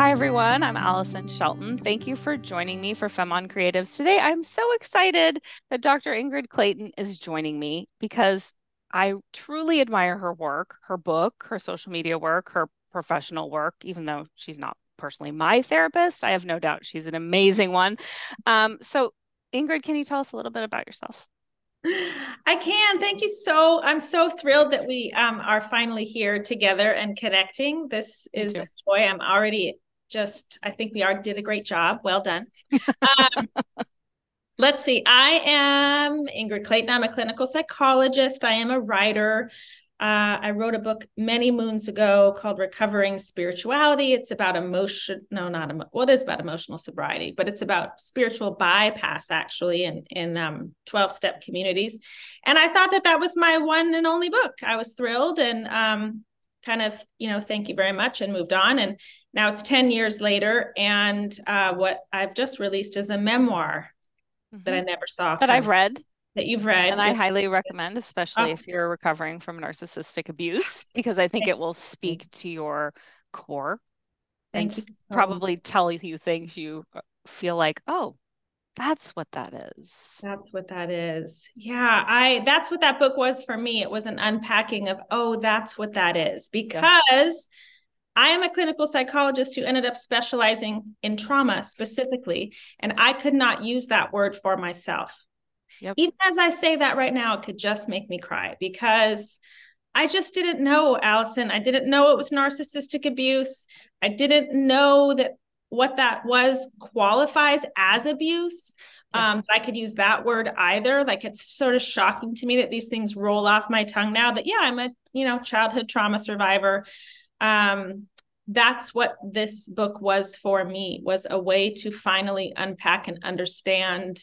Hi, everyone. I'm Alyson Shelton. Thank you for joining me for Femme on Creatives. Today, I'm so excited that Dr. Ingrid Clayton is joining me because I truly admire her work, her book, her social media work, her professional work, even though she's not personally my therapist. I have no doubt she's an amazing one. Um, so, Ingrid, can you tell us a little bit about yourself? I can. Thank you so. I'm so thrilled that we um, are finally here together and connecting. This is a joy. I'm already just. I think we are did a great job. Well done. Um, let's see. I am Ingrid Clayton. I'm a clinical psychologist. I am a writer. Uh, I wrote a book many moons ago called Recovering Spirituality. It's about emotion, no, not emo- well, it is about emotional sobriety, but it's about spiritual bypass actually in in um, 12 step communities. And I thought that that was my one and only book. I was thrilled and um, kind of, you know, thank you very much and moved on. And now it's 10 years later. And uh, what I've just released is a memoir mm-hmm. that I never saw. That I've read that you've read. And I highly recommend, especially oh. if you're recovering from narcissistic abuse, because I think it will speak to your core Thank and you. probably tell you things you uh, feel like, oh, that's what that is. That's what that is. Yeah, I that's what that book was for me. It was an unpacking of, oh, that's what that is. Because yeah. I am a clinical psychologist who ended up specializing in trauma specifically, and I could not use that word for myself. Yep. Even as I say that right now, it could just make me cry because I just didn't know, Alyson. I didn't know it was narcissistic abuse. I didn't know that what that was qualifies as abuse. Um, I could use that word either. Like it's sort of shocking to me that these things roll off my tongue now. But yeah, I'm a you know childhood trauma survivor. Um, that's what this book was for me was a way to finally unpack and understand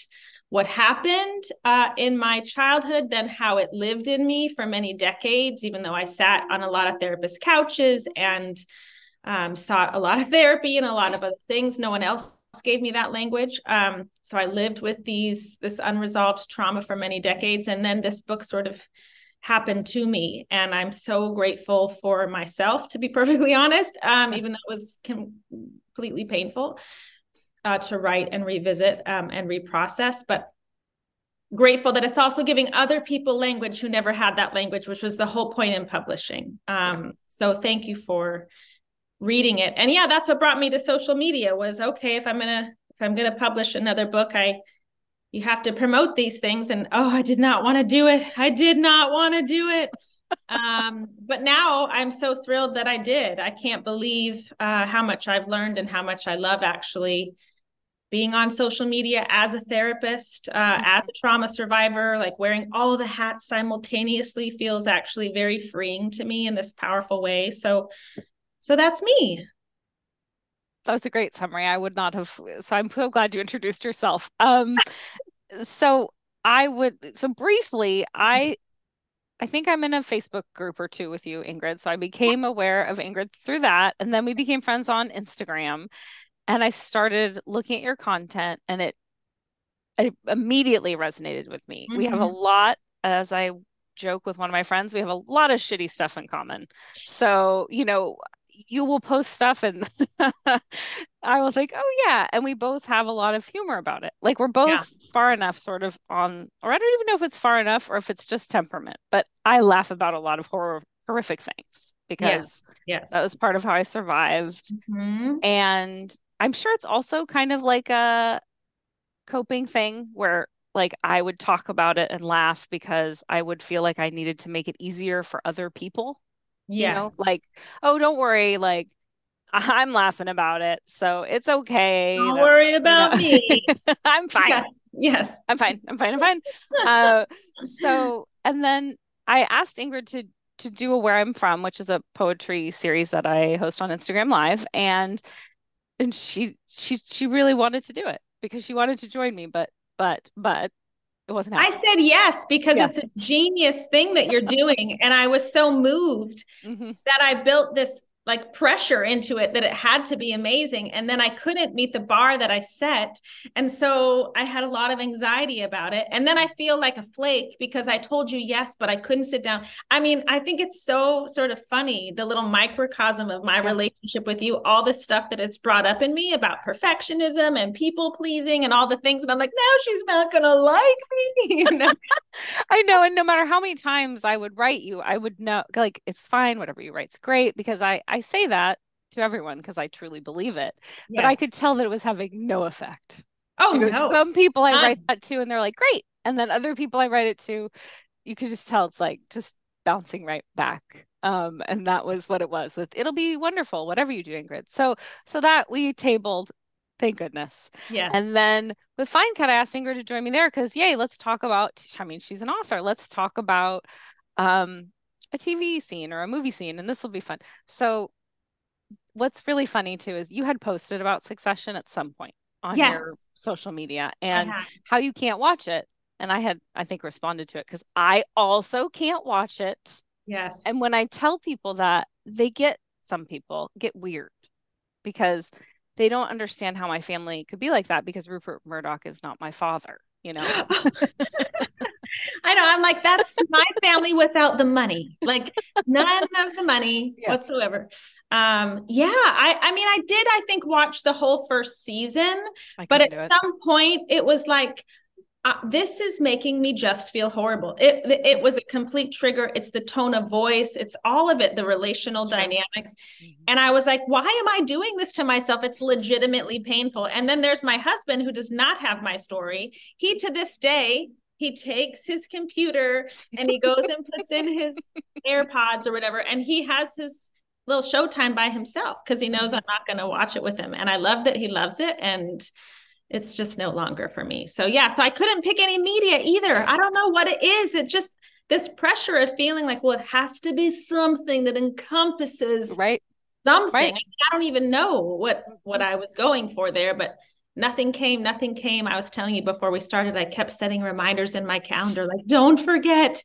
what happened uh, in my childhood then how it lived in me for many decades even though i sat on a lot of therapist couches and um, sought a lot of therapy and a lot of other things. No one else gave me that language. Um, so i lived with these this unresolved trauma for many decades and then this book sort of happened to me and i'm so grateful for myself to be perfectly honest um, even though it was completely painful uh, to write and revisit um, and reprocess, but grateful that it's also giving other people language who never had that language, which was the whole point in publishing. Um, so thank you for reading it. And yeah, that's what brought me to social media was okay, if I'm gonna if I'm gonna publish another book, I you have to promote these things. And oh, I did not want to do it. I did not want to do it um, but now I'm so thrilled that I did. I can't believe uh, how much I've learned and how much I love actually being on social media as a therapist, uh, mm-hmm. as a trauma survivor, like wearing all the hats simultaneously feels actually very freeing to me in this powerful way. So, so that's me. That was a great summary. I would not have. So I'm so glad you introduced yourself. Um, so I would. So briefly, I I think I'm in a Facebook group or two with you, Ingrid. So I became aware of Ingrid through that. And then we became friends on Instagram. And I started looking at your content and it, it immediately resonated with me. Mm-hmm. We have a mm-hmm. lot, as I joke with one of my friends, we have a lot of shitty stuff in common. So, you know, you will post stuff and I will think, oh yeah. And we both have a lot of humor about it. Like we're both yeah. far enough sort of on, or I don't even know if it's far enough or if it's just temperament, but I laugh about a lot of horror, horrific things because yes, yes. that was part of how I survived. Mm-hmm. And I'm sure it's also kind of like a coping thing where like I would talk about it and laugh because I would feel like I needed to make it easier for other people. Yes. You know, like, oh, don't worry, like I'm laughing about it, so it's okay. Don't that, worry about you know, me. I'm fine. Yeah. Yes, I'm fine. I'm fine. I'm fine. uh, so, and then I asked Ingrid to to do a Where I'm From, which is a poetry series that I host on Instagram Live, and and she she she really wanted to do it because she wanted to join me, but but but it wasn't happening. I said yes because yeah. it's a genius thing that you're doing. and I was so moved mm-hmm. that I built this like pressure into it that it had to be amazing and then i couldn't meet the bar that i set and so i had a lot of anxiety about it. And then i feel like a flake because i told you yes but i couldn't sit down. I mean i think it's so sort of funny the little microcosm of my relationship with you all the stuff that it's brought up in me about perfectionism and people pleasing and all the things and i'm like now she's not gonna like me you know? i know and no matter how many times i would write you i would know like it's fine whatever you write's great because i i say that to everyone because I truly believe it. Yes. But I could tell that it was having no effect. Oh, you know, no. Some people I write that to and they're like, great. And then other people I write it to, you could just tell it's like just bouncing right back. Um, and that was what it was with it'll be wonderful, whatever you do, Ingrid. So so that we tabled, thank goodness. Yeah. And then with Fine Cut, I asked Ingrid to join me there because yay, let's talk about I mean, she's an author. Let's talk about um a TV scene or a movie scene, and this will be fun. So what's really funny too is you had posted about Succession at some point on yes. your social media and how you can't watch it. And I had, I think, responded to it because I also can't watch it. Yes. And when I tell people that, they get some people get weird because they don't understand how my family could be like that because Rupert Murdoch is not my father, you know. I know. I'm like, that's my family without the money. Like none of the money yeah. whatsoever. Um, yeah, I I mean, I did, I think, watch the whole first season, but at some point it was like uh, this is making me just feel horrible. It it was a complete trigger. It's the tone of voice. It's all of it, the relational dynamics. Mm-hmm. And I was like, why am I doing this to myself? It's legitimately painful. And then there's my husband who does not have my story. He to this day he takes his computer and he goes and puts in his AirPods or whatever, and he has his little showtime by himself because he knows. I'm not going to watch it with him. And I love that he loves it. And it's just no longer for me. So, yeah, so I couldn't pick any media either. I don't know what it is. It just, this pressure of feeling like, well, it has to be something that encompasses right something. Right. I don't even know what what I was going for there, but nothing came, nothing came. I was telling you before we started, I kept setting reminders in my calendar, like, don't forget,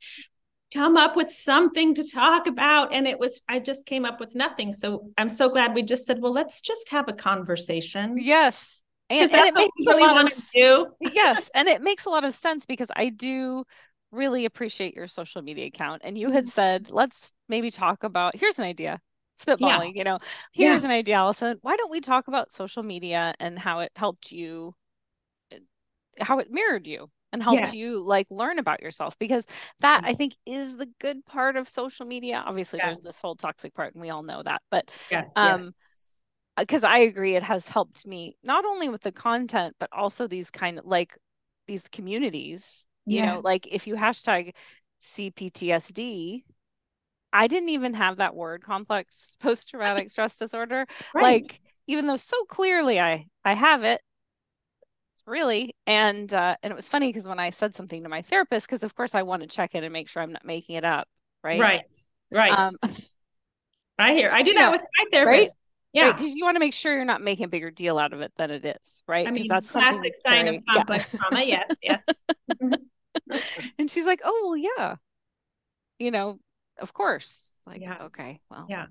come up with something to talk about. And it was, I just came up with nothing. So I'm so glad we just said, well, let's just have a conversation. Yes. And, and it makes really a lot of do. yes. And it makes a lot of sense because I do really appreciate your social media account. And you had mm-hmm. said, let's maybe talk about here's an idea spitballing, yeah. you know, here's yeah. an idea, Alyson. Why don't we talk about social media and how it helped you, eh, how it mirrored you and helped yeah. you like learn about yourself? Because that I think is the good part of social media. Obviously, there's this whole toxic part, and we all know that. But yes, um, because I agree, it has helped me not only with the content, but also these kind of like these communities. You know, like if you hashtag CPTSD, I didn't even have that word complex post traumatic stress disorder. Right. Like even though so clearly I I have it really and uh and it was funny because when I said something to my therapist because of course I want to check in and make sure I'm not making it up, right? Right. Right. Um, I hear. I do that with my therapist. Right? Yeah, because right, you want to make sure you're not making a bigger deal out of it than it is, right? I mean, that's classic sign very, of complex yeah. trauma. Yes, yes. and she's like, "Oh, well, yeah, you know, of course. It's like, yeah. okay, well, yeah.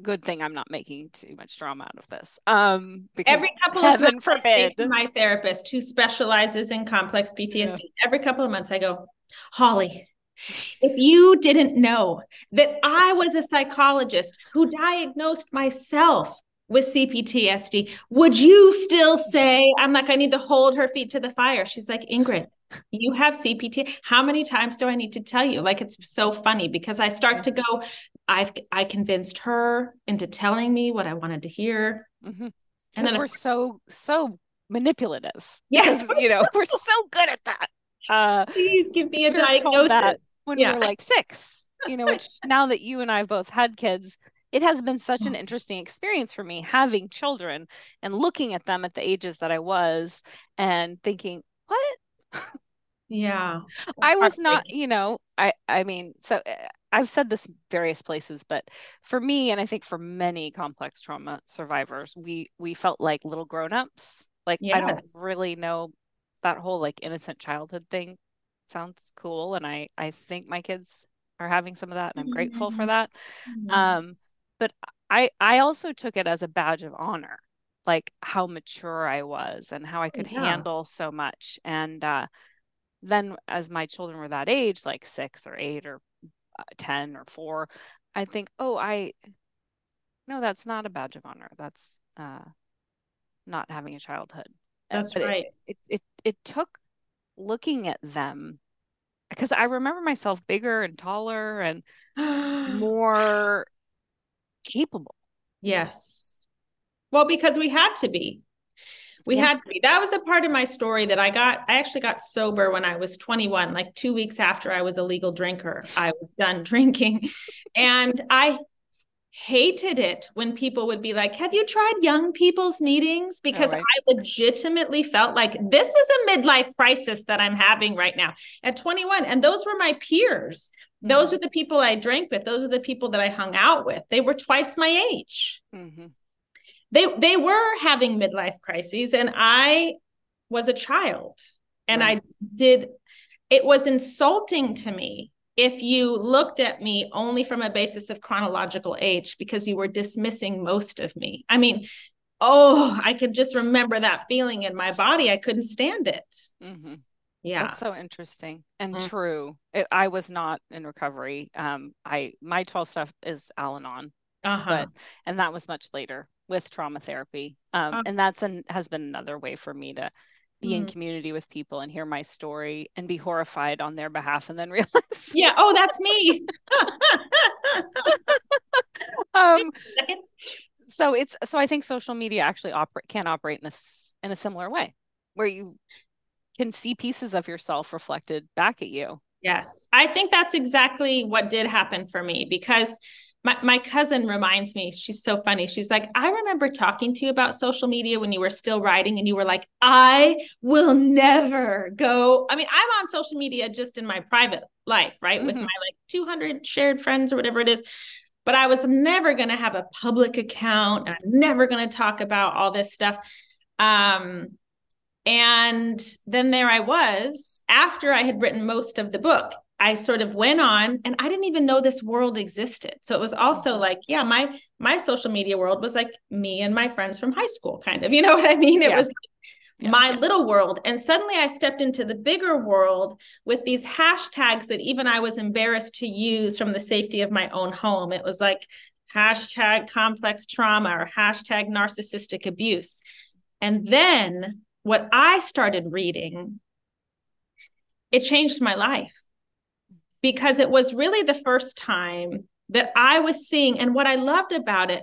Good thing I'm not making too much drama out of this. Um, because every couple of months, forbid. My therapist who specializes in complex PTSD. Yeah. Every couple of months, I go, Holly, if you didn't know that I was a psychologist who diagnosed myself with CPTSD, would you still say, I'm like, I need to hold her feet to the fire? She's like, Ingrid, you have CPT. How many times do I need to tell you? Like it's so funny because I start to go, I've I convinced her into telling me what I wanted to hear. Mm-hmm. And then we're so so manipulative. Yes, because, you know we're so good at that. Uh, Please give me a diagnosis. That when yeah. we were like six, you know, which now that you and I both had kids, it has been such an mm. interesting experience for me having children and looking at them at the ages that I was and thinking, what? Yeah. I was not, you know, I I mean, so eh, I've said this various places, but for me and I think for many complex trauma survivors, we we felt like little grown-ups. Like yes. I don't really know that whole like innocent childhood thing sounds cool and I I think my kids are having some of that and I'm mm-hmm. grateful for mm-hmm. that. Mm-hmm. Um but I I also took it as a badge of honor, like how mature I was and how I could yeah. handle so much. And uh, then as my children were that age, like six or eight or uh, 10 or four, I think, oh, I, no, that's not a badge of honor. That's uh, not having a childhood. That's but right. It, it, it, it took looking at them because I remember myself bigger and taller and more capable. Yes. Well, because we had to be. We yeah. had to be. That was a part of my story that I got. I actually got sober when I was 21, like two weeks after I was a legal drinker. I was done drinking. and I hated it when people would be like, Have you tried young people's meetings? Because right. I legitimately felt like this is a midlife crisis that I'm having right now at 21. And those were my peers. Mm-hmm. Those are the people I drank with. Those are the people that I hung out with. They were twice my age. Mm-hmm. They they were having midlife crises, and I was a child, and right. I did. It was insulting to me if you looked at me only from a basis of chronological age because you were dismissing most of me. I mean, oh, I could just remember that feeling in my body. I couldn't stand it. Mm-hmm. Yeah. That's so interesting and mm-hmm. true. It, I was not in recovery. Um, I, my 12 stuff is Al Anon, uh-huh. but, and that was much later with trauma therapy. Um, uh-huh. and that's an, has been another way for me to be mm. in community with people and hear my story and be horrified on their behalf and then realize yeah oh that's me um so it's so i think social media actually operate can operate in a in a similar way where you can see pieces of yourself reflected back at you yes i think that's exactly what did happen for me because my, my cousin reminds me, she's so funny. She's like, I remember talking to you about social media when you were still writing, and you were like, I will never go. I mean, I'm on social media just in my private life, right? Mm-hmm. With my like 200 shared friends or whatever it is. But I was never going to have a public account. I'm never going to talk about all this stuff. Um, and then there I was after I had written most of the book. I sort of went on and I didn't even know this world existed. So it was also mm-hmm. like, yeah, my my social media world was like me and my friends from high school kind of. You know what I mean? It yeah. was like yeah. my little world. And suddenly I stepped into the bigger world with these hashtags that even I was embarrassed to use from the safety of my own home. It was like hashtag complex trauma or hashtag narcissistic abuse. And then what I started reading, it changed my life because it was really the first time that I was seeing. And what I loved about it,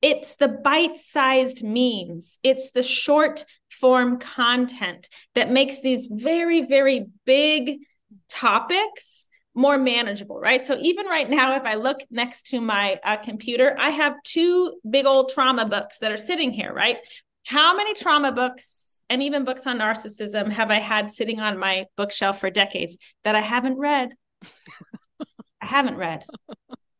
it's the bite sized memes, it's the short form content that makes these very, very big topics more manageable, right? So even right now, if I look next to my uh, computer, I have two big old trauma books that are sitting here, right? How many trauma books and even books on narcissism have I had sitting on my bookshelf for decades that I haven't read? I haven't read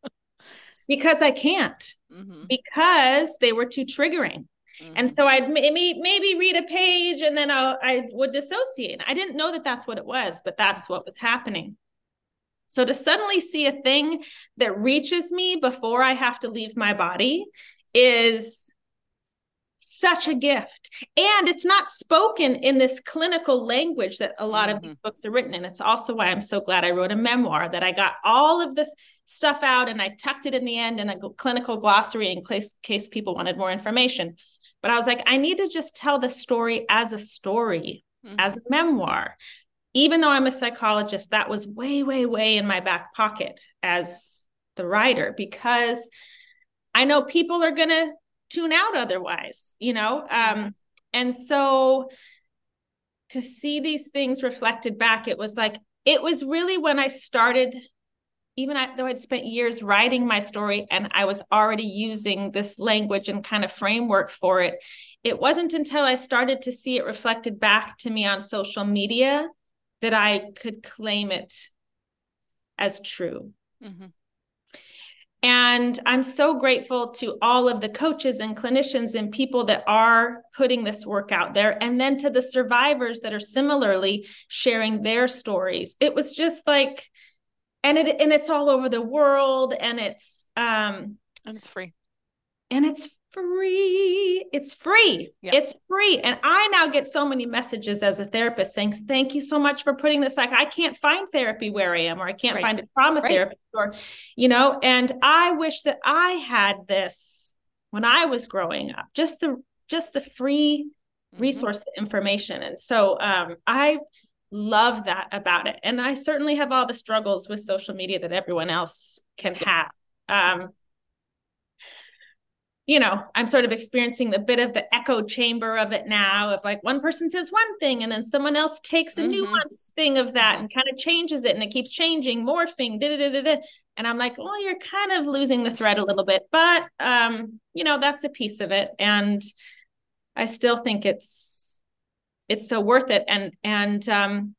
because I can't mm-hmm. because they were too triggering. Mm-hmm. And so I'd maybe maybe read a page and then I'll, I would dissociate. I didn't know that that's what it was, but that's what was happening. So to suddenly see a thing that reaches me before I have to leave my body is such a gift. And it's not spoken in this clinical language that a lot mm-hmm. of these books are written in. It's also why I'm so glad I wrote a memoir that I got all of this stuff out and I tucked it in the end in a clinical glossary in case, case people wanted more information. But I was like, I need to just tell the story as a story, mm-hmm. as a memoir. Even though I'm a psychologist, that was way, way, way in my back pocket as the writer because I know people are going to tune out otherwise, you know? Um, and so to see these things reflected back, it was like, it was really when I started, even though I'd spent years writing my story and I was already using this language and kind of framework for it, it wasn't until I started to see it reflected back to me on social media that I could claim it as true. Mm-hmm. And I'm so grateful to all of the coaches and clinicians and people that are putting this work out there. And then to the survivors that are similarly sharing their stories. It was just like, and it and it's all over the world and it's um and it's free. and it's free. It's free. Yeah. It's free. And I now get so many messages as a therapist saying, Thank you so much for putting this. Like, I can't find therapy where I am, or I can't right. find a trauma right. therapist, or, you know, and I wish that I had this when I was growing up, just the just the free mm-hmm. resource information. And so um, I love that about it. And I certainly have all the struggles with social media that everyone else can have. Um, you know, I'm sort of experiencing a bit of the echo chamber of it now of like one person says one thing and then someone else takes a mm-hmm. nuanced thing of that and kind of changes it and it keeps changing, morphing, da da da da. And I'm like, well, you're kind of losing the thread a little bit, but um, you know, that's a piece of it. And I still think it's it's so worth it. And and um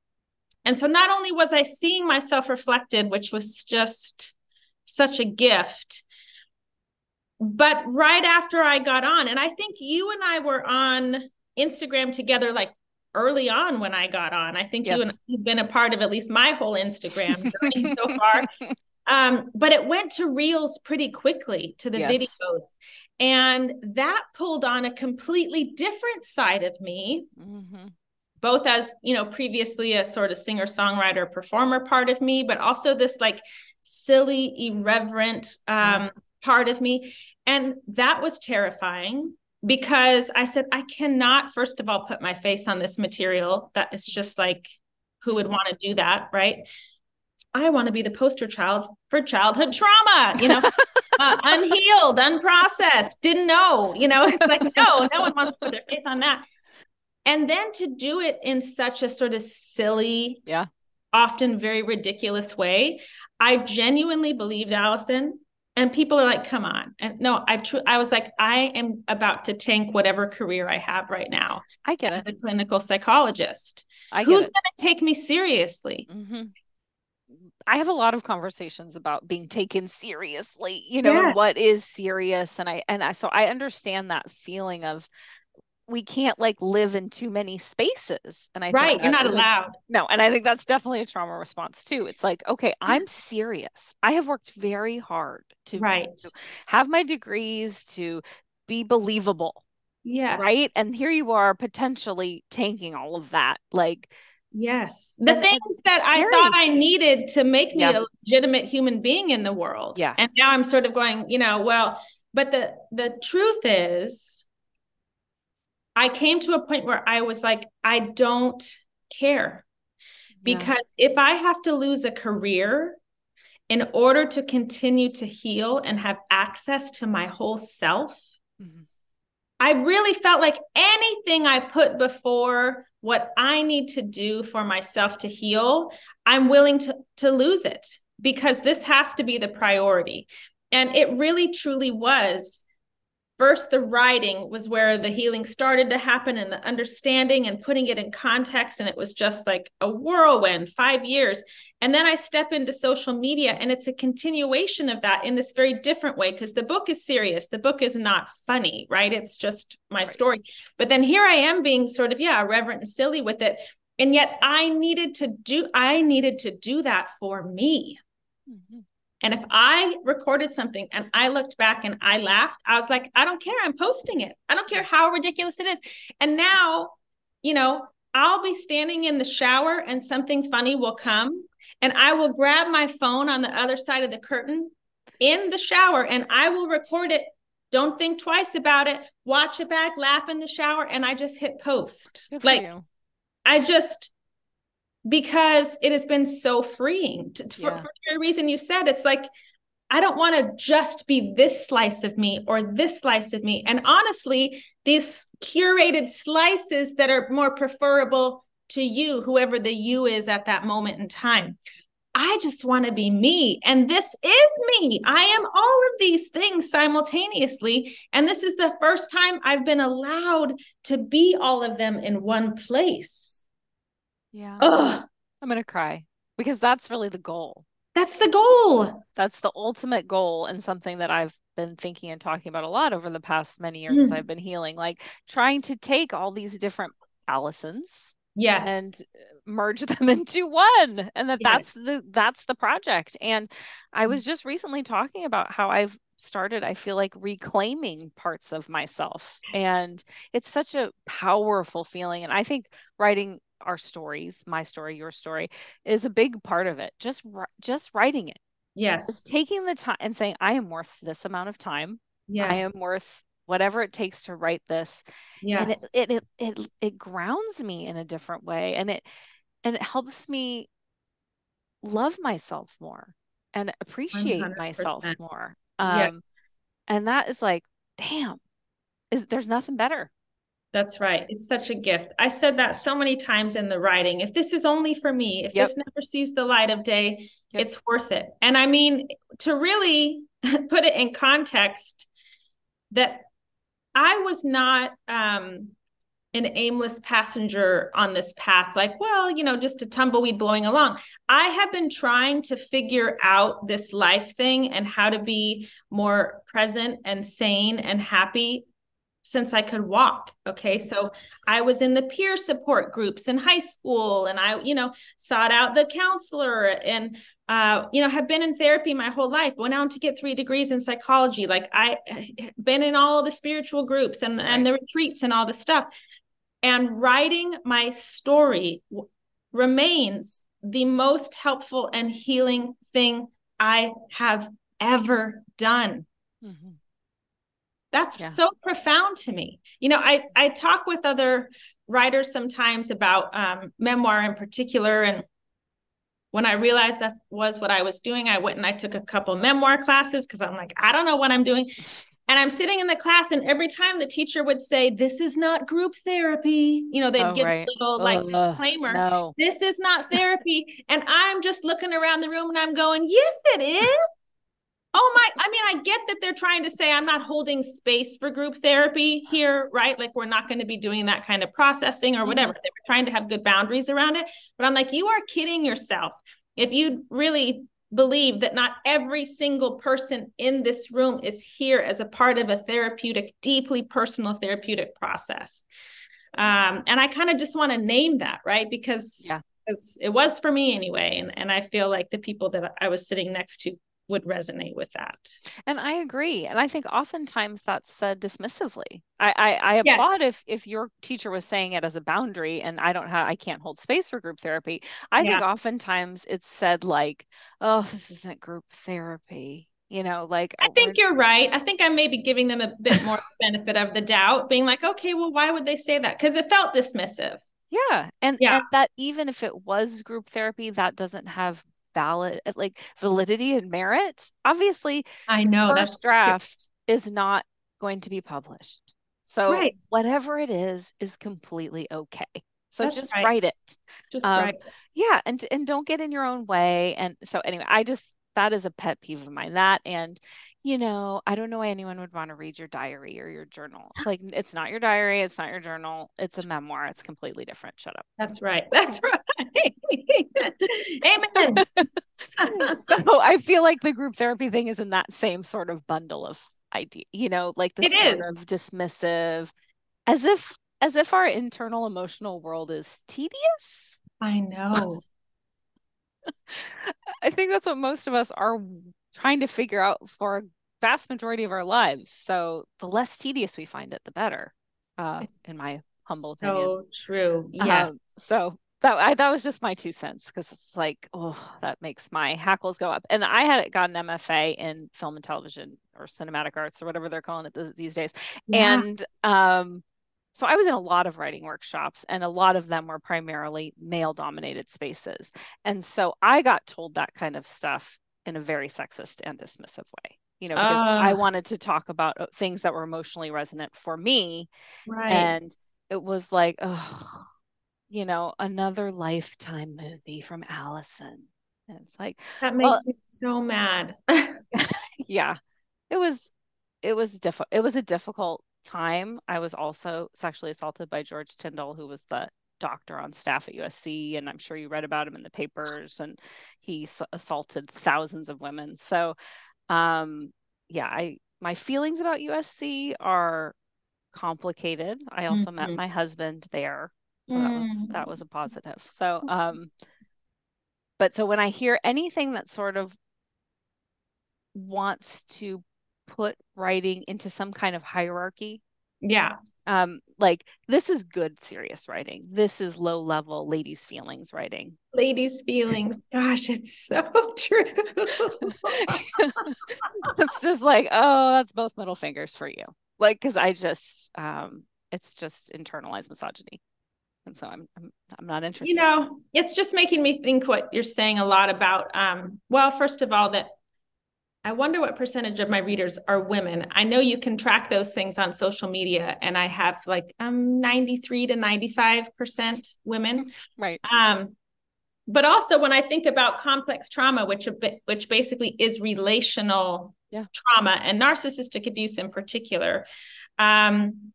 and so not only was I seeing myself reflected, which was just such a gift, but right after I got on, and I think you and I were on Instagram together like early on when I got on. I think yes. you and you've been a part of at least my whole Instagram journey so far. Um, but it went to reels pretty quickly to the yes. videos. And that pulled on a completely different side of me. Mm-hmm. Both as, you know, previously a sort of singer songwriter performer part of me, but also this like silly, irreverent um, part of me. And that was terrifying because I said, I cannot, first of all, put my face on this material. That is just like, who would want to do that? Right. I want to be the poster child for childhood trauma, you know, uh, unhealed, unprocessed, didn't know, you know, it's like, no, no one wants to put their face on that. And then to do it in such a sort of silly, yeah, often very ridiculous way. I genuinely believed Alyson and people are like come on and no i tr- i was like i am about to tank whatever career i have right now i get it a clinical psychologist I who's going to take me seriously mm-hmm. I have a lot of conversations about being taken seriously, you know, yeah. what is serious. And I, and I, so I understand that feeling of we can't like live in too many spaces. And I right, you're not allowed. no, and I think that's definitely a trauma response too. It's like, okay. I'm mm-hmm. serious. I have worked very hard to, right. to have my degrees to be believable. Yes. Right. And here you are potentially tanking all of that. Like, Yes. The things that scary. I thought I needed to make me yeah. a legitimate human being in the world. Yeah. And now I'm sort of going, you know, well, but the the truth is I came to a point where I was like, I don't care. Because yeah. if I have to lose a career in order to continue to heal and have access to my whole self, mm-hmm. I really felt like anything I put before what I need to do for myself to heal, I'm willing to, to lose it because this has to be the priority. And it really truly was First, the writing was where the healing started to happen and the understanding and putting it in context. And it was just like a whirlwind, five years. And then I step into social media and it's a continuation of that in this very different way because the book is serious. The book is not funny, right? It's just my right. story. But then here I am being sort of, yeah, reverent and silly with it. And yet I needed to do, I needed to do that for me. Mm-hmm. And if I recorded something and I looked back and I laughed, I was like, I don't care. I'm posting it. I don't care how ridiculous it is. And now, you know, I'll be standing in the shower and something funny will come and I will grab my phone on the other side of the curtain in the shower and I will record it. Don't think twice about it. Watch it back, laugh in the shower, and I just hit post. like. I just, because it has been so freeing to, to, yeah. for, for the reason you said it's like i don't want to just be this slice of me or this slice of me and honestly these curated slices that are more preferable to you whoever the you is at that moment in time I just want to be me. And this is me. I am all of these things simultaneously. And this is the first time I've been allowed to be all of them in one place. Yeah. Ugh. I'm going to cry because that's really the goal. That's the goal. That's the ultimate goal and something that I've been thinking and talking about a lot over the past many years mm. I've been healing, like trying to take all these different Alysons yes and merge them into one and that that's the that's the project and i was just recently talking about how i've started i feel like reclaiming parts of myself and it's such a powerful feeling and i think writing our stories my story your story is a big part of it just just writing it. Yes. just taking the time and saying i am worth this amount of time. Yes. i am worth whatever it takes to write this. Yes. and it, it it it it grounds me in a different way and it and it helps me love myself more and appreciate 100%. myself more. Um yeah. and that is like damn is there's nothing better that's right. It's such a gift. I said that so many times in the writing. If this is only for me, if yep. this never sees the light of day, yep. it's worth it. And I mean, to really put it in context, that I was not um, an aimless passenger on this path, like, well, you know, just a tumbleweed blowing along. I have been trying to figure out this life thing and how to be more present and sane and happy since I could walk. Okay. So I was in the peer support groups in high school and I, you know, sought out the counselor and, uh, you know, have been in therapy my whole life, went on to get three degrees in psychology. Like I been in all the spiritual groups and, right. and the retreats and all the stuff. And writing my story w- remains the most helpful and healing thing I have ever done. Mm-hmm that's yeah. so profound to me. You know, I I talk with other writers sometimes about um, memoir in particular, and when I realized that was what I was doing, I went and I took a couple memoir classes because I'm like, I don't know what I'm doing. And I'm sitting in the class, and every time the teacher would say, This is not group therapy, you know, they'd oh, give right. a little like uh, disclaimer, no. This is not therapy. and I'm just looking around the room and I'm going, Yes, it is. Oh my, I mean, I get that they're trying to say I'm not holding space for group therapy here, right? Like we're not going to be doing that kind of processing or whatever. Mm-hmm. They were trying to have good boundaries around it. But I'm like, you are kidding yourself. If you really believe that not every single person in this room is here as a part of a therapeutic, deeply personal therapeutic process. Um, and I kind of just want to name that, right? Because yeah. it was for me anyway. And, and I feel like the people that I was sitting next to would resonate with that. And I agree. And I think oftentimes that's said dismissively. I I, I applaud if if your teacher was saying it as a boundary and I don't have I can't hold space for group therapy. I yeah. think oftentimes it's said like, oh, this isn't group therapy. You know, like I uh, think you're right. I think I may be giving them a bit more benefit of the doubt, being like, okay, well, why would they say that? Because it felt dismissive. Yeah. And, yeah. and that even if it was group therapy, that doesn't have valid like validity and merit obviously i know that draft is not going to be published so right. whatever it is is completely okay so That's just right. write it just um, write. yeah and and don't get in your own way and so anyway i just that is a pet peeve of mine that and you know i don't know why anyone would want to read your diary or your journal. It's like it's not your diary it's not your journal it's a memoir it's completely different shut up. That's right that's right. Amen. So i feel like the group therapy thing is in that same sort of bundle of idea you know like the sort of dismissive as if as if our internal emotional world is tedious. I know. I think that's what most of us are trying to figure out for a vast majority of our lives. So the less tedious we find it, the better, uh, in my humble so opinion. So true. Yeah. Um, so that I, that was just my two cents because it's like, oh, that makes my hackles go up. And I had gotten MFA in film and television or cinematic arts or whatever they're calling it th- these days. Yeah. And um, so I was in a lot of writing workshops, and a lot of them were primarily male dominated spaces. And so I got told that kind of stuff in a very sexist and dismissive way, you know, because uh, I wanted to talk about uh, things that were emotionally resonant for me. Right. And it was like, oh, you know, another lifetime movie from Alyson. And it's like, that makes well, me so mad. yeah. It was, it was difficult. It was a difficult time, I was also sexually assaulted by George Tyndall, who was the doctor on staff at USC. And I'm sure you read about him in the papers. And he assaulted thousands of women. So, um, yeah, I my feelings about USC are complicated. I also mm-hmm. met my husband there. So mm. that was that was a positive. So um but so when I hear anything that sort of wants to put writing into some kind of hierarchy. Yeah. Um, like this is good serious writing. This is low level ladies' feelings writing. Ladies' feelings. Gosh, it's so true. it's just like, oh, that's both middle fingers for you. Like, because I just um it's just internalized misogyny. And so I'm, I'm I'm not interested. You know, it's just making me think what you're saying a lot about um well, first of all, that I wonder what percentage of my readers are women. I know you can track those things on social media, and I have like um 93 to 95% women. Right. Um, but also when I think about complex trauma, which a bit, which basically is relational yeah. trauma and narcissistic abuse in particular, um,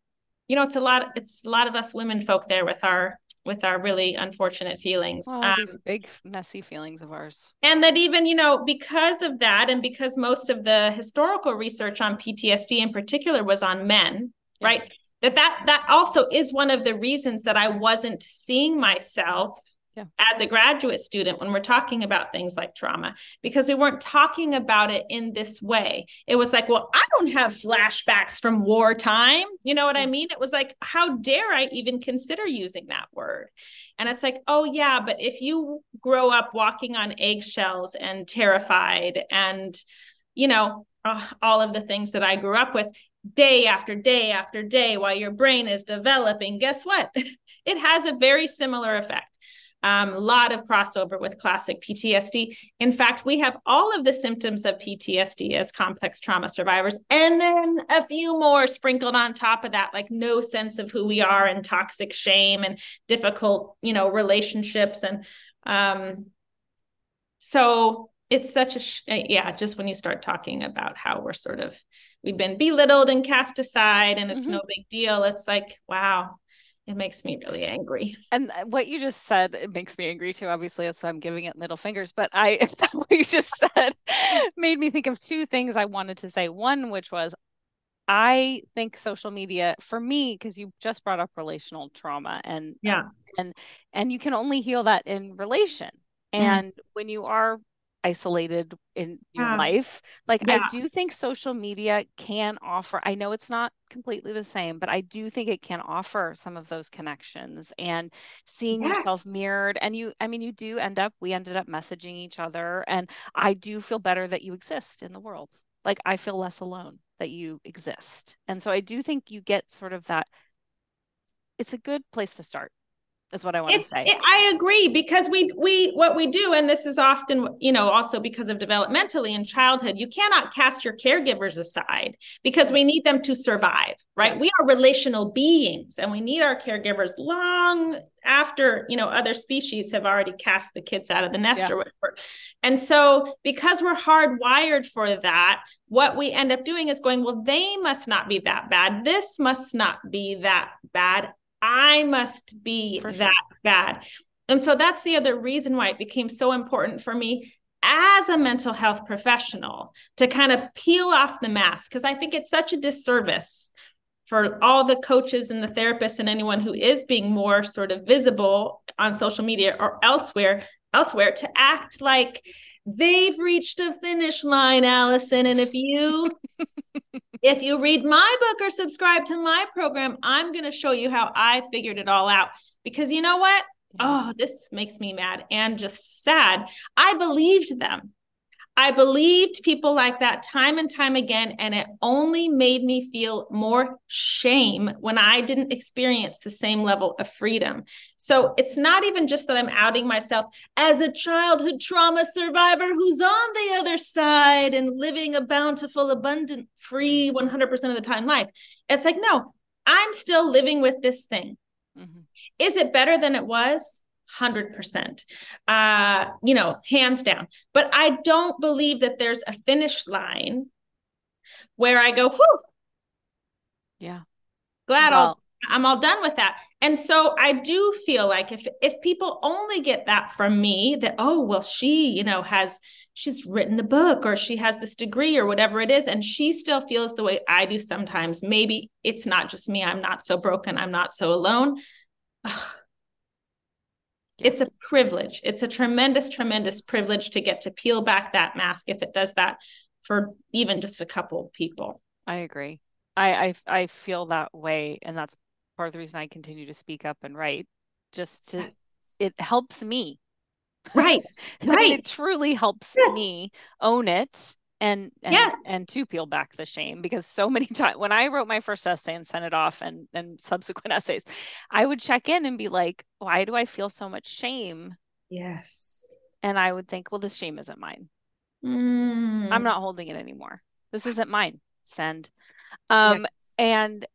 you know, it's a lot. It's a lot of us women folk there with our with our really unfortunate feelings. Oh, um, these big messy feelings of ours. And that even, you know, because of that and because most of the historical research on PTSD in particular was on men, yeah. right? That that that also is one of the reasons that I wasn't seeing myself yeah. as a graduate student when we're talking about things like trauma because we weren't talking about it in this way. It was like, well, I don't have flashbacks from wartime. You know what I mean? It was like, how dare I even consider using that word? And it's like, oh, yeah, but if you grow up walking on eggshells and terrified and, you know, uh, all of the things that I grew up with, day after day after day while your brain is developing, guess what? it has a very similar effect a um, lot of crossover with classic PTSD. In fact, we have all of the symptoms of PTSD as complex trauma survivors, and then a few more sprinkled on top of that, like no sense of who we are and toxic shame and difficult, you know, relationships. And um, so it's such a, sh- yeah, just when you start talking about how we're sort of, we've been belittled and cast aside and it's mm-hmm. no big deal, it's like, wow, it makes me really angry. And uh, what you just said, it makes me angry too. Obviously, that's why I'm giving it middle fingers. But I, what you just said, made me think of two things I wanted to say. One, which was, I think social media for me, because you just brought up relational trauma, and yeah, and and you can only heal that in relation. Mm. And mm. when you are isolated in your life. Like yeah. I do think social media can offer, I know it's not completely the same, but I do think it can offer some of those connections and seeing yes. yourself mirrored. And you, I mean, you do end up, we ended up messaging each other. And I do feel better that you exist in the world. Like I feel less alone that you exist. And so I do think you get sort of that. It's a good place to start is what I want it's, to say. It, I agree because we we what we do, and this is often you know also because of developmentally in childhood, you cannot cast your caregivers aside because we need them to survive, right? We are relational beings, and we need our caregivers long after you know other species have already cast the kids out of the nest yeah. or whatever. And so because we're hardwired for that, what we end up doing is going, well, they must not be that bad. This must not be that bad I must be for that sure. bad. And so that's the other reason why it became so important for me as a mental health professional to kind of peel off the mask because I think it's such a disservice for all the coaches and the therapists and anyone who is being more sort of visible on social media or elsewhere elsewhere to act like they've reached a finish line Alyson and if you if you read my book or subscribe to my program i'm going to show you how i figured it all out. Because you know what? Oh this makes me mad and just sad. I believed them I believed people like that time and time again, and it only made me feel more shame when I didn't experience the same level of freedom. So it's not even just that I'm outing myself as a childhood trauma survivor who's on the other side and living a bountiful, abundant, free 100% of the time life. It's like, no, I'm still living with this thing. Mm-hmm. Is it better than it was? 100%. Uh, you know, hands down. But I don't believe that there's a finish line where I go, whew. Yeah. Glad well, I'll I'm all done with that. And so I do feel like if if people only get that from me that oh well she, you know, has she's written a book or she has this degree or whatever it is and she still feels the way I do sometimes. Maybe it's not just me. I'm not so broken. I'm not so alone. Yeah. It's a privilege. It's a tremendous, tremendous privilege to get to peel back that mask if it does that for even just a couple people. I agree. I I, I feel that way, and that's part of the reason I continue to speak up and write. Just to, yes. it helps me. Right. right. it truly helps yes. me own it and and, yes. and to peel back the shame because so many times when I wrote my first essay and sent it off and and subsequent essays, I would check in and be like, why do I feel so much shame? Yes. And I would think, well, this shame isn't mine. Mm. I'm not holding it anymore. This isn't mine. Send. Um yes. and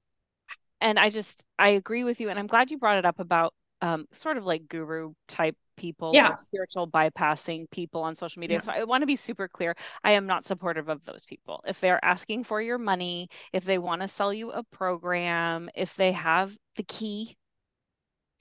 and I just I agree with you and I'm glad you brought it up about um sort of like guru type people yeah. spiritual bypassing people on social media. Yeah. So I want to be super clear. I am not supportive of those people. If they're asking for your money, if they want to sell you a program, if they have the key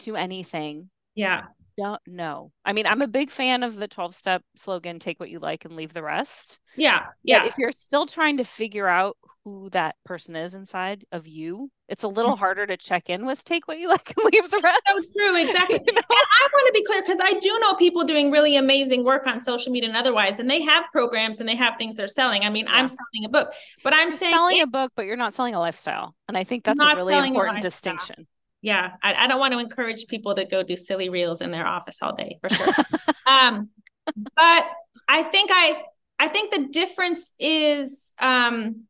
to anything. Yeah. Don't know. I mean, I'm a big fan of the 12 step slogan take what you like and leave the rest. Yeah. Yeah. But if you're still trying to figure out who that person is inside of you, it's a little mm-hmm. harder to check in with take what you like and leave the rest. That's true, exactly. you know? And I want to be clear because I do know people doing really amazing work on social media and otherwise, and they have programs and they have things they're selling. I mean, yeah. I'm selling a book, but I'm you're saying selling a book, but you're not selling a lifestyle. And I think that's a really important distinction. Yeah. I, I, don't want to encourage people to go do silly reels in their office all day for sure. um, but I think I I think the difference is um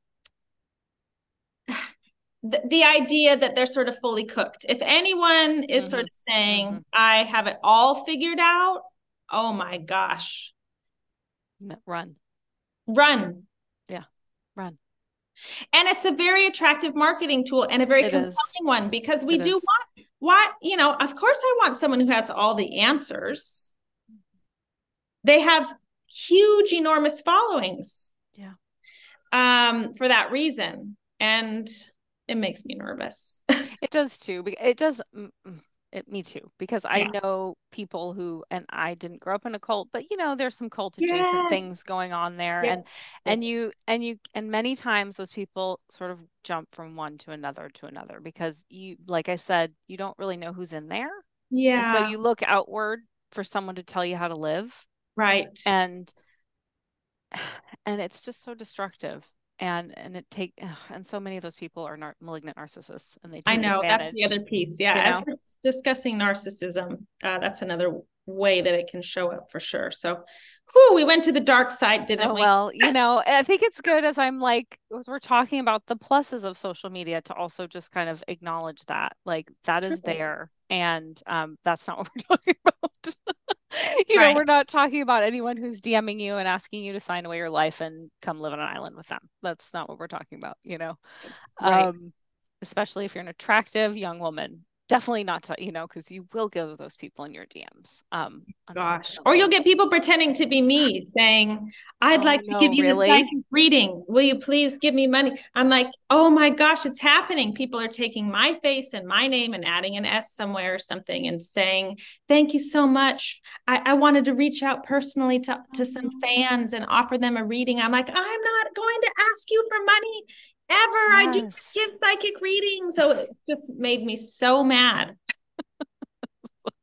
the, the idea that they're sort of fully cooked. If anyone is mm-hmm. sort of saying, mm-hmm. I have it all figured out, oh my gosh. Run. Run. Yeah. Run. And it's a very attractive marketing tool and a very it compelling is. one because we it do is. want what, you know, of course I want someone who has all the answers. They have huge, enormous followings. Yeah. Um, for that reason. And it makes me nervous. it does too. It does. It, me too, because I yeah. know people who, and I didn't grow up in a cult, but you know, there's some cult adjacent yes. things going on there, yes. and and you and you and many times those people sort of jump from one to another to another because you, like I said, you don't really know who's in there. Yeah. And so you look outward for someone to tell you how to live. Right. And and it's just so destructive and and it take and so many of those people are nar- malignant narcissists and they i know that's the other piece yeah as know? we're discussing narcissism uh, that's another way that it can show up for sure so whew, we went to the dark side didn't oh, we? well you know i think it's good as i'm like as we're talking about the pluses of social media to also just kind of acknowledge that like that is there and um that's not what we're talking about you know, we're not talking about anyone who's DMing you and asking you to sign away your life and come live on an island with them. That's not what we're talking about, you know. Right. Um, especially if you're an attractive young woman definitely not to you know because you will get those people in your dms um gosh or you'll get people pretending to be me saying i'd oh, like to no, give you really? the psychic reading. Will you please give me money? I'm like oh my gosh it's happening. People are taking my face and my name and adding an s somewhere or something and saying thank you so much. I, I wanted to reach out personally to, to some oh, fans and offer them a reading. I'm like i'm not going to ask you for money ever. Yes. I do give psychic readings. So it just made me so mad.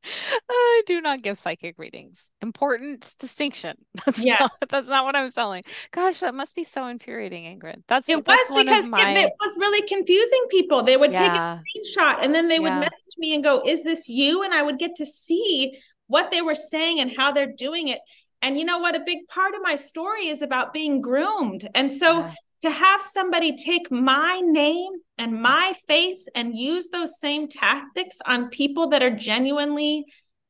I do not give psychic readings. Important distinction. That's yeah, not, that's not what I'm selling. Gosh, that must be so infuriating, Ingrid. That's it that's was because my... it, it, was really confusing people. They would yeah. take a screenshot and then they would message me and go, "Is this you?" And I would get to see what they were saying and how they're doing it. And you know what? A big part of my story is about being groomed. And so yeah to have somebody take my name and my face and use those same tactics on people that are genuinely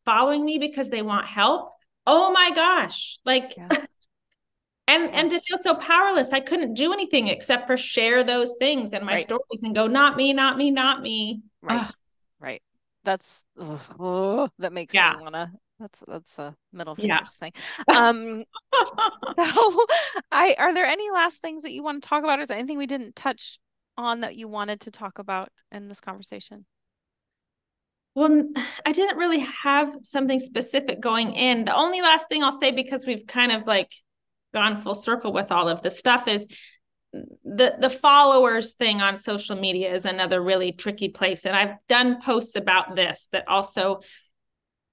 following me because they want help oh my gosh like yeah. and yeah. and to feel so powerless i couldn't do anything except for share those things and my right. stories and go not me not me not me right Ugh. right that's oh, that makes yeah. me wanna that's that's a middle finger yeah. thing. Um, so, I are there any last things that you want to talk about, or is there anything we didn't touch on that you wanted to talk about in this conversation? Well, I didn't really have something specific going in. The only last thing I'll say, because we've kind of like gone full circle with all of this stuff, is the the followers thing on social media is another really tricky place and i've done posts about this that also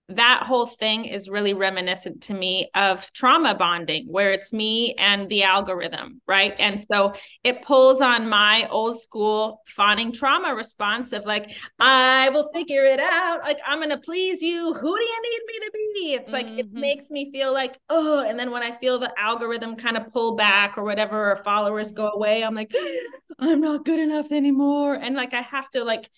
that whole thing is really reminiscent to me of trauma bonding, where it's me and the algorithm, right? And so it pulls on my old school fawning trauma response of like, I will figure it out. Like, I'm going to please you. Who do you need me to be? It's like, mm-hmm. it makes me feel like, oh, and then when I feel the algorithm kind of pull back or whatever, or followers go away, I'm like, I'm not good enough anymore. And like, I have to like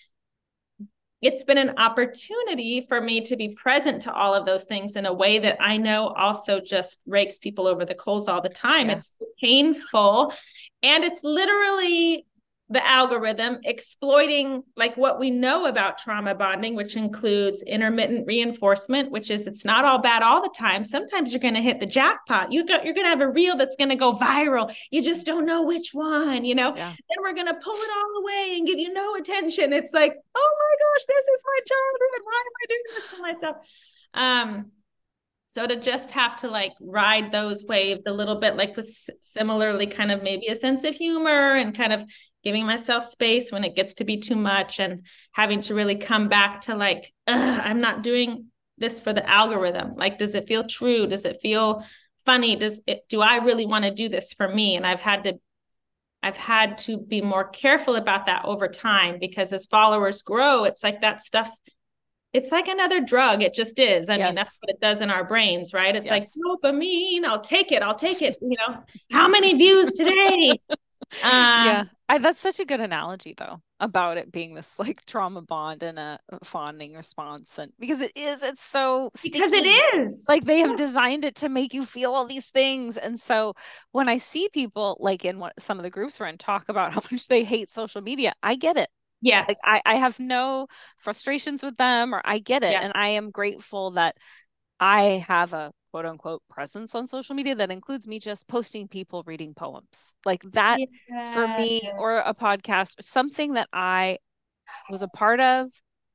it's been an opportunity for me to be present to all of those things in a way that I know also just rakes people over the coals all the time. Yeah. It's painful and it's literally the algorithm exploiting like what we know about trauma bonding which includes intermittent reinforcement which is it's not all bad all the time. Sometimes you're going to hit the jackpot. You got you're going to have a reel that's going to go viral. You just don't know which one you know? Yeah. then we're going to pull it all away and give you no attention. It's like oh my gosh this is my childhood. Why am i doing this to myself? Um so to just have to like ride those waves a little bit, like with similarly kind of maybe a sense of humor and kind of giving myself space when it gets to be too much and having to really come back to like, I'm not doing this for the algorithm. Like, does it feel true? Does it feel funny? Does it, do I really want to do this for me? And I've had to I've had to be more careful about that over time because as followers grow, it's like that stuff it's like another drug. It just is. I yes. mean, that's what it does in our brains, right? It's yes. like dopamine. I'll take it. I'll take it. You know, how many views today? Um, yeah, I, that's such a good analogy, though, about it being this like trauma bond and a, fawning response, and because it is, it's so sticky. because it is like they have designed it to make you feel all these things, and so when I see people like in what some of the groups we're in talk about how much they hate social media, I get it. Yes. Like I, I have no frustrations with them or I get it. Yeah. And I am grateful that I have a quote unquote presence on social media that includes me just posting people reading poems. Like that yeah. for me or a podcast, something that I was a part of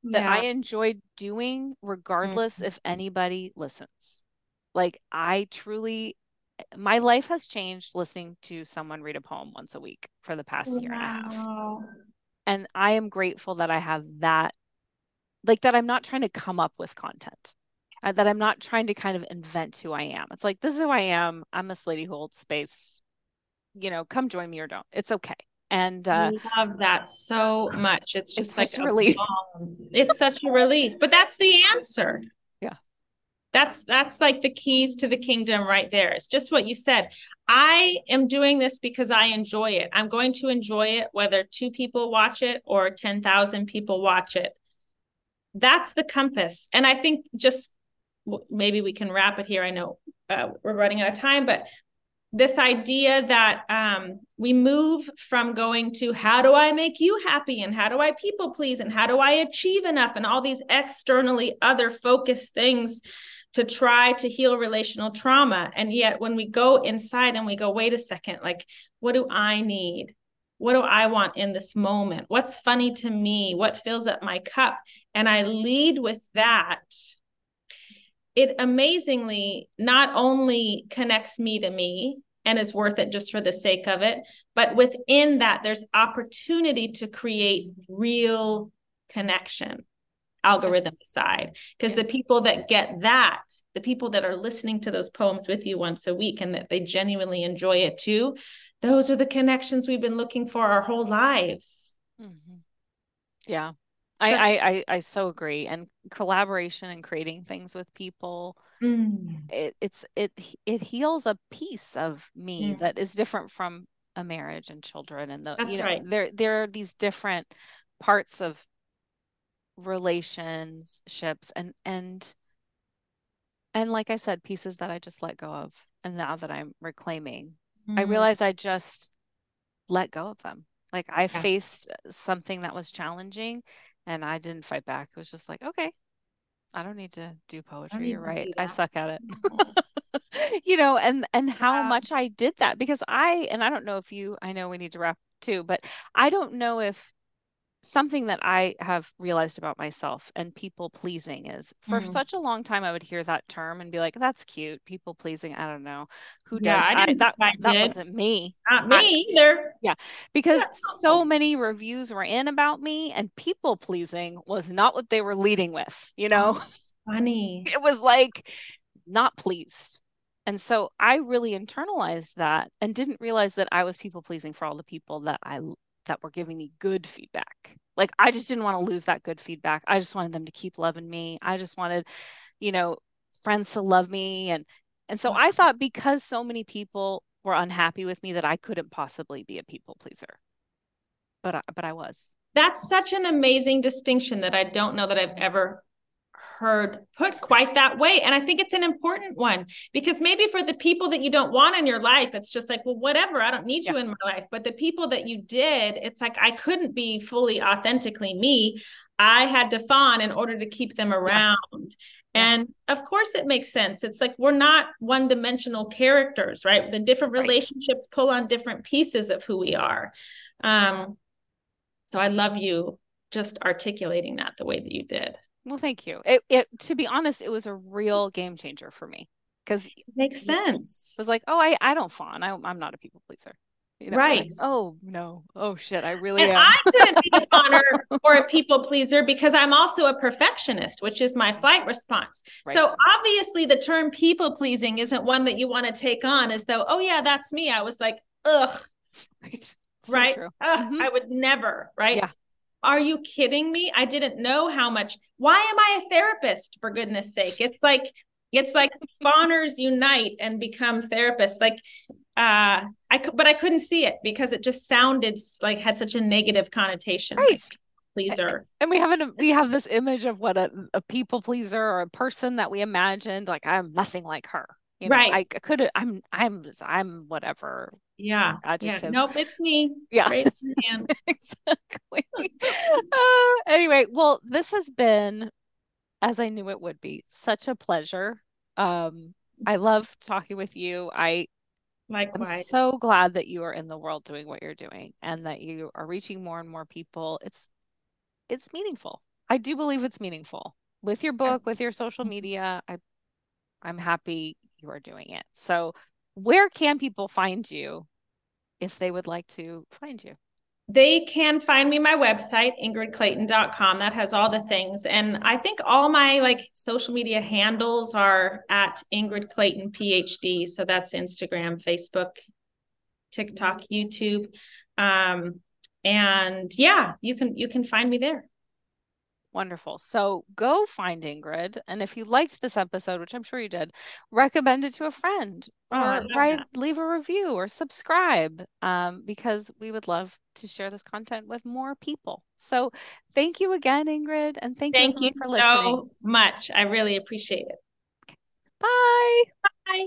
that yeah. I enjoyed doing regardless mm-hmm. if anybody listens. Like I truly my life has changed listening to someone read a poem once a week for the past wow. year and a half and i am grateful that i have that like that i'm not trying to come up with content uh, that i'm not trying to kind of invent who i am. It's like this is who i am. I'm this lady who holds space. You know come join me or don't. It's okay. And uh, I love that so much. It's just it's like such a relief. it's such a relief. But that's the answer that's that's like the keys to the kingdom right there. It's just what you said. I am doing this because i enjoy it. I'm going to enjoy it whether two people watch it or 10,000 people watch it. That's the compass. And i think just maybe we can wrap it here. I know uh, we're running out of time but this idea that um, we move from going to how do I make you happy and how do I people please and how do I achieve enough and all these externally other focused things to try to heal relational trauma. And yet, when we go inside and we go, wait a second, like, what do I need? What do I want in this moment? What's funny to me? What fills up my cup? And I lead with that. It amazingly not only connects me to me and is worth it just for the sake of it, but within that, there's opportunity to create real connection algorithm aside because the people that get that the people that are listening to those poems with you once a week and that they genuinely enjoy it too those are the connections we've been looking for our whole lives mm-hmm. yeah I, I, I I so agree and collaboration and creating things with people mm. it, it's it it heals a piece of me mm. that is different from a marriage and children and the That's you know right. there there are these different parts of relationships and and and like I said, pieces that I just let go of. And now that I'm reclaiming, mm-hmm. I realize I just let go of them. Like I yeah. faced something that was challenging and I didn't fight back. It was just like, okay, I don't need to do poetry. You're right. I suck at it. you know, and and how yeah. much I did that because I and I don't know if you I know we need to wrap too, but I don't know if something that I have realized about myself and people pleasing is for mm-hmm. such a long time I would hear that term and be like, "That's cute." People pleasing. I don't know who yeah, does I I, that. I that wasn't me. Not me I, either. Yeah, because so many reviews were in about me, and people pleasing was not what they were leading with. You know. funny. It was like not pleased. And so I really internalized that and didn't realize that I was people pleasing for all the people that I that were giving me good feedback. Like I just didn't want to lose that good feedback. I just wanted them to keep loving me. I just wanted, you know, friends to love me and and so I mm-hmm. thought because so many people were unhappy with me that I couldn't possibly be a people pleaser. But I, but I was. That's such an amazing distinction that I don't know that I've ever heard put quite that way. And I think it's an important one because maybe for the people that you don't want in your life, it's just like, well, whatever, I don't need yeah. you in my life. But the people that you did, it's like I couldn't be fully authentically me. I had to fawn in order to keep them around. Yeah. And of course, it makes sense. It's like we're not one dimensional characters, right? The different relationships right. pull on different pieces of who we are. Um, so I love you just articulating that the way that you did. Well, thank you. It, it to be honest, it was a real game changer for me because it makes sense. It was like, oh, I I don't fawn. I, I'm not a people pleaser. You know, right. Like, oh no. Oh shit. I really and am. I couldn't be a fawner or a people pleaser because I'm also a perfectionist, which is my fight response. Right. So obviously the term people pleasing isn't one that you want to take on as though, oh yeah, that's me. I was like, ugh. Right. So right. Ugh, mm-hmm. I would never, right? Yeah. Are you kidding me? I didn't know how much. Why am I a therapist for goodness sake? It's like it's like fawners unite and become therapists. Like uh I could but I couldn't see it because it just sounded like had such a negative connotation. Right. Like pleaser. And we haven't we have this image of what a, a people pleaser or a person that we imagined like I'm nothing like her. You know, right. I could I'm I'm I'm whatever. Yeah. Adjectives. Yeah. Nope, it's me. Yeah. exactly. uh, anyway, well, this has been, as I knew it would be, such a pleasure. Um, I love talking with you. I Likewise. I'm so glad that you are in the world doing what you're doing and that you are reaching more and more people. It's it's meaningful. I do believe it's meaningful. With your book, with your social mm-hmm. media, I I'm happy you are doing it. So, where can people find you if they would like to find you? They can find me my website, ingridclayton.com. That has all the things. And I think all my like social media handles are at Ingrid Clayton PhD. So that's Instagram, Facebook, TikTok, YouTube. Um, and yeah, you can you can find me there. Wonderful. So go find Ingrid. And if you liked this episode, which I'm sure you did, recommend it to a friend oh, or write, leave a review or subscribe um, because we would love to share this content with more people. So thank you again, Ingrid. And thank, thank you, you for so listening. much. I really appreciate it. Bye. Bye.